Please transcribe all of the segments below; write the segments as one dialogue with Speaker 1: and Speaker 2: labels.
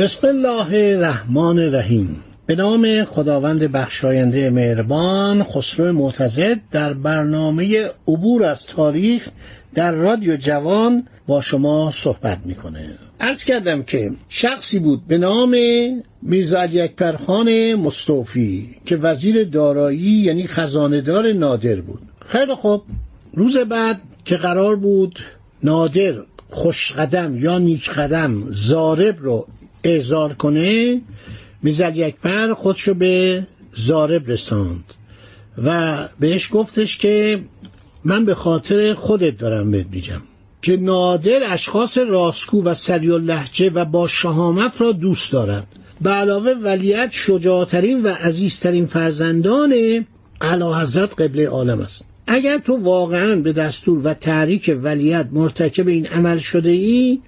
Speaker 1: بسم الله الرحمن الرحیم. به نام خداوند بخشاینده مهربان خسرو معتزد در برنامه عبور از تاریخ در رادیو جوان با شما صحبت می‌کنه. عرض کردم که شخصی بود به نام میرزا اکبرخان مستوفی که وزیر دارایی یعنی خزاندار نادر بود. خیلی خوب. روز بعد که قرار بود نادر خوشقدم یا نیک قدم زارب رو اعزار کنه می‌زد اکبر خودشو به زارب رساند. و بهش گفتش که من به خاطر خودت دارم بهت میگم که نادر اشخاص راستگو و سری و لحجه و با شهامت را دوست دارد. به علاوه ولیت شجاعترین و عزیزترین فرزندان اعلی حضرت قبله عالم است. اگر تو واقعا به دستور و تحریک ولیت مرتکب این عمل شده ای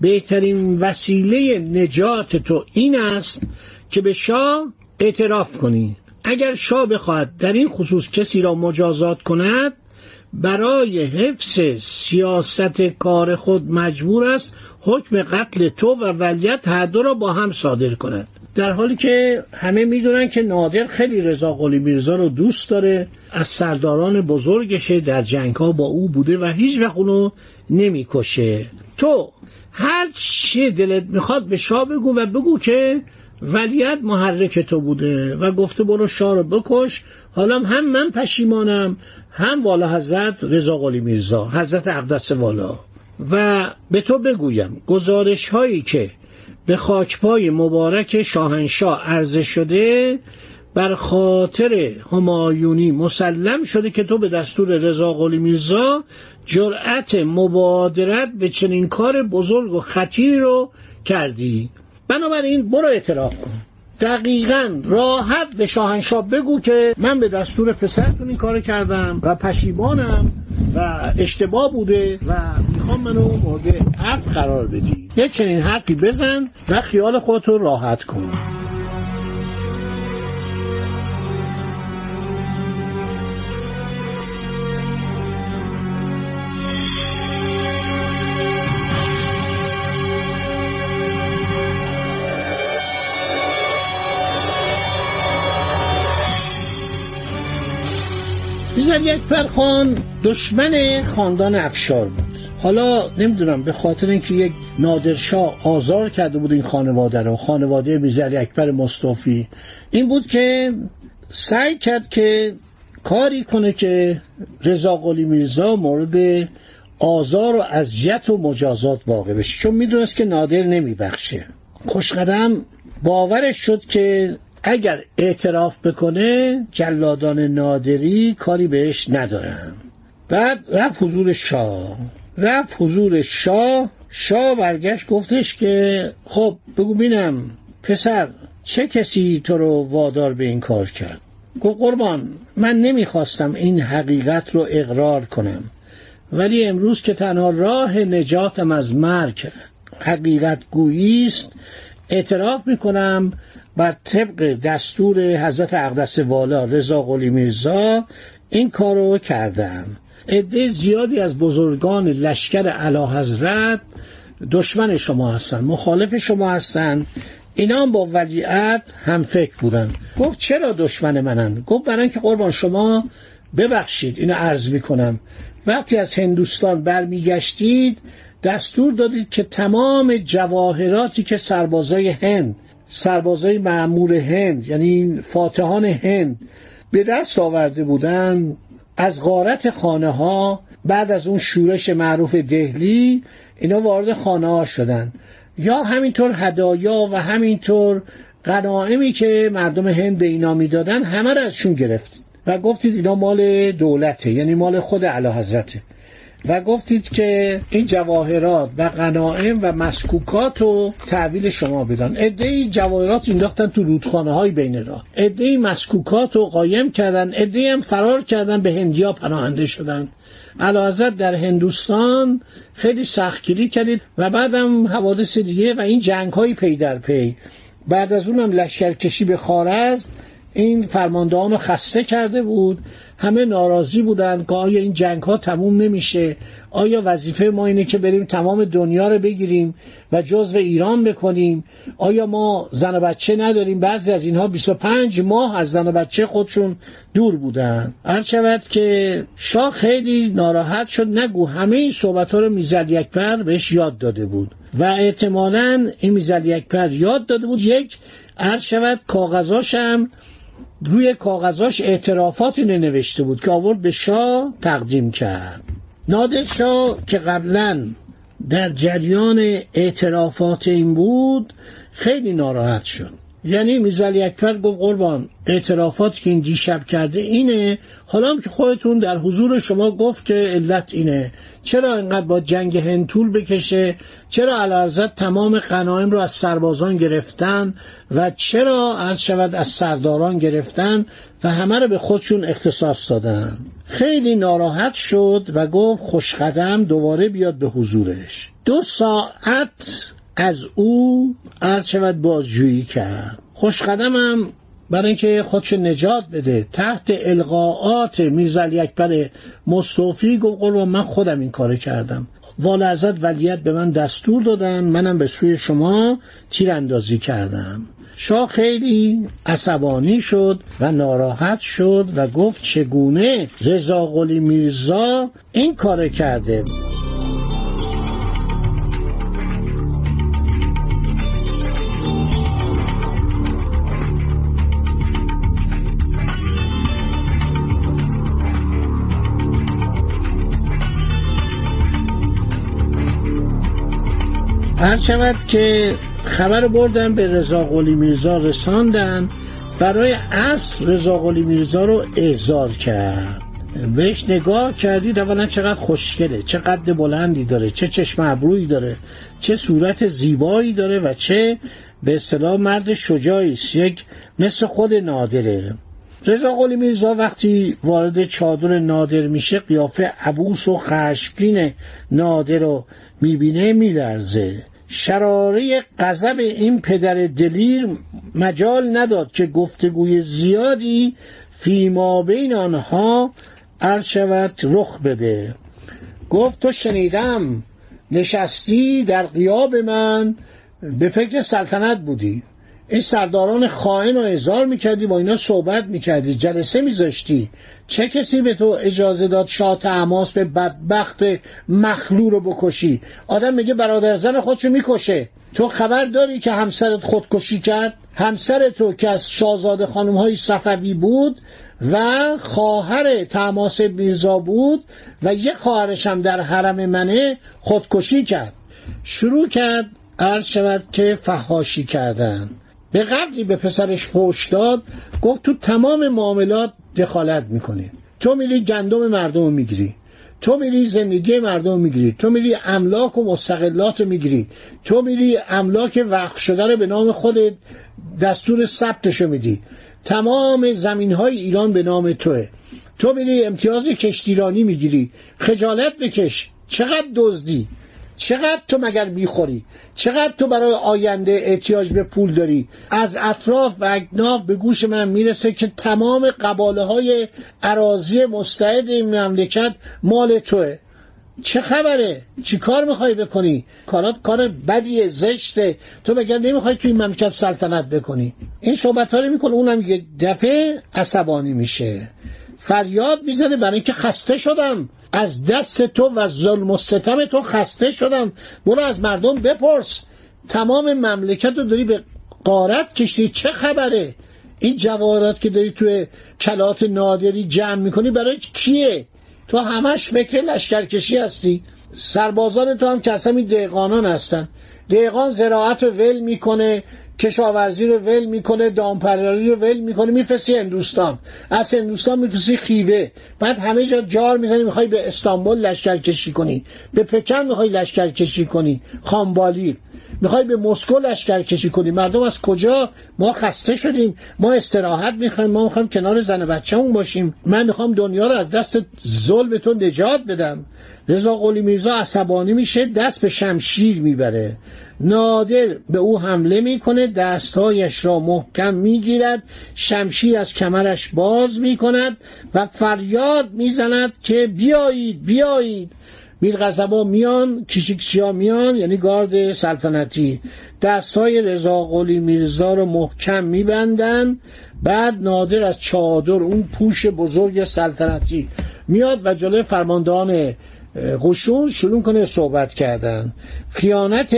Speaker 1: بهترین وسیله نجات تو این است که به شاه اعتراف کنی. اگر شاه بخواهد در این خصوص کسی را مجازات کند برای حفظ سیاست کار خود مجبور است حکم قتل تو و ولیت هر دو را با هم صادر کند. در حالی که همه می‌دونن که نادر خیلی رضا قلی میرزا رو دوست داره از سرداران بزرگشه در جنگ ها با او بوده و هیچ وقت اونو نمی‌کشه. تو هر چی دلت می‌خواد به شاه بگو و بگو که ولیت محرک تو بوده و گفته برو شاه رو بکش. حالا هم من پشیمانم هم والا حضرت رضا قلی میرزا حضرت اقدس والا. و به تو بگویم گزارش هایی که به خاکپای مبارک شاهنشاه عرضه شده بر خاطر همایونی مسلم شده که تو به دستور رضا قلی میرزا جرأت مبادرت به چنین کار بزرگ و خطیری رو کردی. بنابراین برو اعتراف کن. دقیقا راحت به شاهنشاه بگو که من به دستور پسرتون این کار کردم و پشیمانم و اشتباه بوده و می‌خوام منو مورد عفو قرار بدی یه چنین حرفی بزن و خیال خودتو راحت کن. یک پرخان دشمن خاندان افشار بود. حالا نمی‌دونم به خاطر اینکه یک نادرشاه آزار کرده بود این خانواده رو خانواده میزر اکبر مصطفی. این بود که سعی کرد که کاری کنه که رضا قلی میرزا مورد آزار و اذیت و مجازات واقع بشه. چون می‌دونست که نادر نمیبخشه. خوشقدم باورش شد که اگر اعتراف بکنه جلادان نادری کاری بهش ندارن. بعد رفت حضور شاه. رفت حضور شاه. شاه برگشت گفتش که خب بگو بینم پسر چه کسی تو رو وادار به این کار کرد؟ گفت قربان من نمی‌خواستم این حقیقت رو اقرار کنم. ولی امروز که تنها راه نجاتم از مرگ. حقیقت گویی است. اعتراف می‌کنم بر طبق دستور حضرت اقدس والا رضا قلی میرزا این کارو کردم. عده زیادی از بزرگان لشکر علا حضرت دشمن شما هستن مخالف شما هستن. اینا هم با ولیعت هم فکر بودن. گفت چرا دشمن منن؟ گفت برای اینکه قربان شما ببخشید اینو عرض می‌کنم. وقتی از هندوستان برمیگشتید دستور دادید که تمام جواهراتی که سربازای هند سربازای معمور هند یعنی فاتحان هند به دست آورده بودن از غارت خانه ها بعد از اون شورش معروف دهلی اینا وارد خانه ها شدن. یا همینطور هدایا و همینطور قناعمی که مردم هند به اینا می‌دادن همه را ازشون گرفت. و گفتید اینا مال دولته یعنی مال خود علا حضرته و گفتید که این جواهرات و غنائم و مسکوکات رو تحویل شما بدن. ادهی جواهرات انداختن تو رودخانه های بین راه. ادهی مسکوکات رو قایم کردن ادهی هم فرار کردن به هندیا پناهنده شدن. علاوه در هندوستان خیلی سختگیری کردید و بعدم حوادث دیگه و این جنگ های پی در پی. بعد از اونم لشکرکشی به خارزم این فرماندهان رو خسته کرده بود. همه ناراضی بودن که آیا این جنگ ها تموم نمیشه؟ آیا وظیفه ما اینه که بریم تمام دنیا رو بگیریم و جزو ایران بکنیم؟ آیا ما زن و بچه نداریم؟ بعضی از اینها 25 ماه از زن و بچه خودشون دور بودن. هر شود که شاه خیلی ناراحت شد. نگو همه این صحبت ها رو می‌زد یکپر بهش یاد داده بود. و احتمالا این می‌زد یکپر یاد داده بود. یک هر شود روی کاغذاش اعترافاتی نوشته بود که آورد به شاه تقدیم کرد. نادر شاه که قبلا در جریان اعترافات این بود خیلی ناراحت شد. یعنی میزل اکبر گفت قربان اعترافات که این دیشب کرده اینه. حالا که خودتون در حضور شما گفت که علت اینه. چرا اینقدر با جنگ هند طول بکشه؟ چرا علارزت تمام قنایم رو از سربازان گرفتن؟ و چرا عرض شود از سرداران گرفتن و همه رو به خودشون اختصاص دادن؟ خیلی ناراحت شد و گفت خوشقدم دوباره بیاد به حضورش. دو ساعت از او عرض شود بازجویی کرد. خوشقدمم برای اینکه خودش نجات بده. تحت القاعات میرزا اکبر مصطفی گفت قربان من خودم این کار کردم. والا ازت ولیت به من دستور دادن منم به سوی شما تیراندازی کردم. شاه خیلی عصبانی شد و ناراحت شد و گفت چگونه رضا قلی میرزا این کار کرده؟ هر که خبر بردن به رضا قلی میرزا رساندن. برای اصل رضا قلی میرزا رو احضار کرد. بهش نگاه کردید اولا چقدر خوشگله چه قد بلندی داره چه چشم ابرویی داره چه صورت زیبایی داره و چه به اصطلاح مرد شجاعی است یک مثل خود نادره. رضا قلی میرزا وقتی وارد چادر نادر میشه قیافه عبوس و خشمگین نادر رو می‌بینه میلرزه. شراره غضب این پدر دلیر مجال نداد که گفتگوی زیادی فیما بین آنها عرض شود رخ بده. گفت تو شنیدم نشستی در قیاب من به فکر سلطنت بودی. این سرداران خائن رو اظهار می‌کردی با اینا صحبت می‌کردی جلسه میذاشتی. چه کسی به تو اجازه داد شاه تماس به بدبخت مخلو رو بکشی؟ آدم میگه برادر زن خودشو می‌کشه. تو خبر داری که همسرت خودکشی کرد؟ همسر تو که از شاهزاده خانم های صفوی بود و خواهر تماس میرزا بود و یه خواهرش هم در حرم منه خودکشی کرد. شروع کرد عرض شود که فهاشی کردن. به قدری به پسرش فوش داد گفت تو تمام معاملات دخالت می‌کنی. تو میری گندم مردم می‌گیری. تو میری زندگی مردم می‌گیری. تو میری املاک و مستقلات رو می‌گیری. تو میری املاک وقف شده رو به نام خودت دستور ثبتش میدی. تمام زمین های ایران به نام توه. تو میری امتیاز کشتیرانی می‌گیری. خجالت بکش. چقدر دزدی؟ چقدر تو مگر می‌خوری؟ چقدر تو برای آینده احتیاج به پول داری؟ از اطراف و اکناف به گوش من می‌رسه که تمام قباله های عراضی مستعد این مملکت مال توه. چه خبره؟ چی کار می‌خوای بکنی؟ کارات کار بدیه زشته. تو مگر نمی‌خوای تو این مملکت سلطنت بکنی؟ این صحبت ها رو می‌کنه. اونم یه دفعه عصبانی میشه. فریاد می‌زنه برای اینکه خسته شدم. از دست تو و ظلم و ستم تو خسته شدم. برو از مردم بپرس. تمام مملکت رو داری به قارت کشی. چه خبره؟ این جواهرات که داری توی کلات نادری جمع می‌کنی برای کیه؟ تو همش فکر لشکرکشی هستی. سربازان تو هم که اصلا دهقانان هستن. دهقان زراعت رو ول می‌کنه. کشاورزی رو ول می‌کنه دامپراری رو ول می‌کنه میفرستی هندوستان. از هندوستان میفرستی خیوه. بعد همه جا جار می‌زنی می‌خوای به استانبول لشکر کشی کنی. به پکن می‌خوای لشکر کشی کنی. خامبالی. می‌خوای به مسکو لشکر کشی کنی. مردم از کجا؟ ما خسته شدیم. ما استراحت می‌خوایم. ما می‌خوایم کنار زن بچه‌مون باشیم. من می‌خوام دنیا رو از دست ظلم تو نجات بدم. رضا قلی میرزا عصبانی میشه دست به شمشیر می‌بره. نادر به او حمله می‌کنه دستهایش را محکم می‌گیرد شمشیر از کمرش باز می‌کند و فریاد می‌زند که بیایید بیایید. میرغزبا میان کشیکچیا میان یعنی گارد سلطنتی. دستهای رضا قلی میرزا رو محکم میبندن بعد نادر از چادر اون پوش بزرگ سلطنتی میاد و جلوی فرماندهان قشون شروع کنه صحبت کردن. خیانت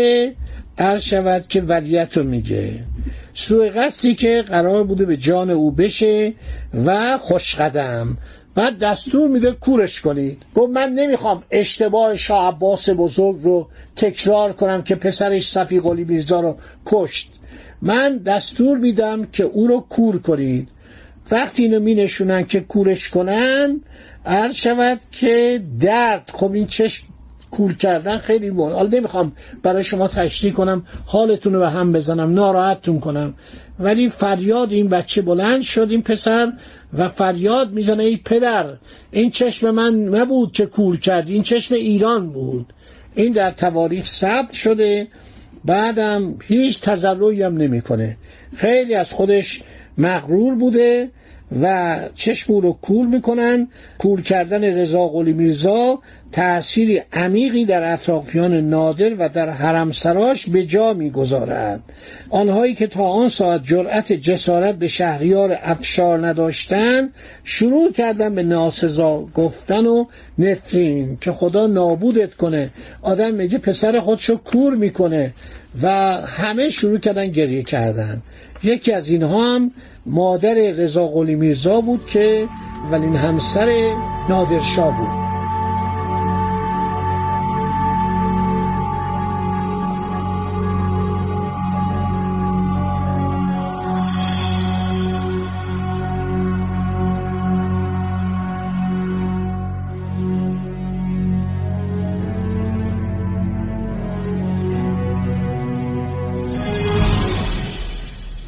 Speaker 1: عرض شود که ولیت رو میگه. سوء قصدی که قرار بوده به جان او بشه و خوشقدم. بعد دستور میده کورش کنید. گفت من نمی‌خوام اشتباه شاه عباس بزرگ رو تکرار کنم که پسرش صفی قلی میرزا رو کشت. من دستور میدم که او رو کور کنید. وقتی اینو می نشونن که کورش کنن عرض شود که درد. خب این چشم کور کردن خیلی بود حالا نمی‌خوام برای شما تشریح کنم حالتون رو به هم بزنم ناراحتتون کنم. ولی فریاد این بچه بلند شد این پسر و فریاد می‌زنه ای پدر این چشم من نبود که کور کردی این چشم ایران بود. این در تواریخ ثبت شده بعدم هیچ تذرعی هم نمی‌کنه. خیلی از خودش مغرور بوده و چشم رو کور می‌کنن. کور کردن رضا قلی میرزا تأثیری عمیقی در اطرافیان نادر و در حرمسراش به جا می‌گذارد. آنهایی که تا آن ساعت جرأت جسارت به شهریار افشار نداشتند شروع کردن به ناسزا گفتن و نفرین که خدا نابودت کنه. آدم میگه پسر خودشو کور می‌کنه و همه شروع کردن گریه کردن. یکی از اینها هم مادر رضا قلی میرزا بود که ولین همسر نادرشاه بود.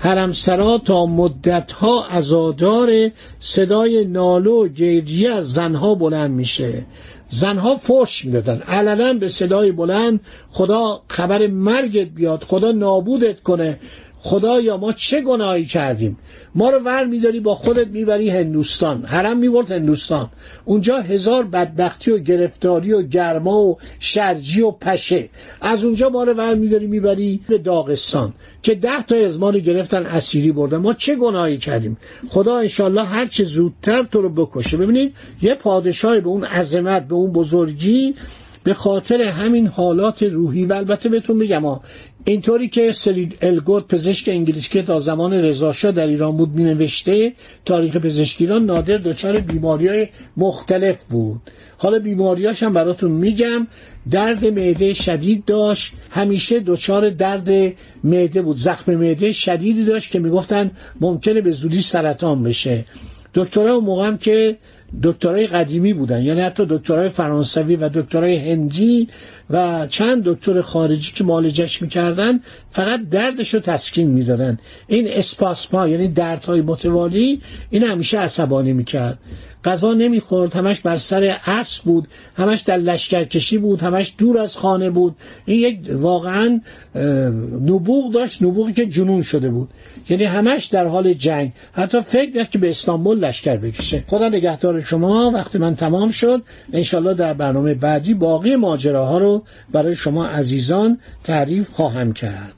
Speaker 1: حرمسرا تا مدتها ازادار صدای نالو و گریه از زنها بلند میشه. زنها فرش می‌دادن. علنا به صدای بلند خدا خبر مرگت بیاد خدا نابودت کنه. خدایا ما چه گناهی کردیم؟ ما رو ور میداری با خودت می‌بری هندوستان. حرم می‌برد هندوستان. اونجا هزار بدبختی و گرفتاری و گرما و شرجی و پشه. از اونجا ما رو ور میداری می‌بری به داغستان. که ده تا از ما رو گرفتن اسیری بردن. ما چه گناهی کردیم؟ خدا انشالله هر چه زودتر تو رو بکشه. ببینید یه پادشاهی به اون عظمت به اون بزرگی به خاطر همین حالات روحی و البته بهتون میگم اینطوری که سلید الگوت پزشک انگلیسی که تا زمان رضاشاه در ایران بود می نوشته تاریخ پزشکی ایران نادر دچار بیماری های مختلف بود. حالا بیماریاش هم براتون میگم درد معده شدید داشت همیشه دچار درد معده بود زخم معده شدیدی داشت که می‌گفتن ممکنه به زودی سرطان بشه. دکترها اون موقع هم که دکترای قدیمی بودن یعنی حتی دکترای فرانسوی و دکترای هندی و چند دکتر خارجی که معالجش می‌کردن فقط دردش رو تسکین می‌دادن. این اسپاسما یعنی دردهای متوالی این همیشه عصبانی می‌کرد. غذا نمی‌خورد همش بر سر اسب بود همش در لشکرکشی بود همش دور از خانه بود. این یک واقعا نبوغ داشت نبوغی که جنون شده بود. یعنی همش در حال جنگ. حتی فکر کرد که به استانبول لشکر بکشه. خدا نگهدار شما وقتی من تمام شد. انشالله در برنامه بعدی باقی ماجراها رو برای شما عزیزان تعریف خواهم کرد.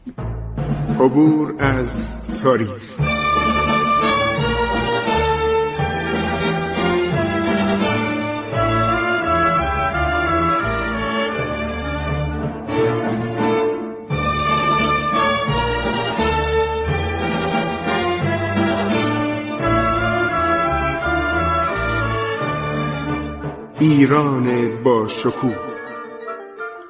Speaker 2: عبور از تاریخ. ایران با شکوه.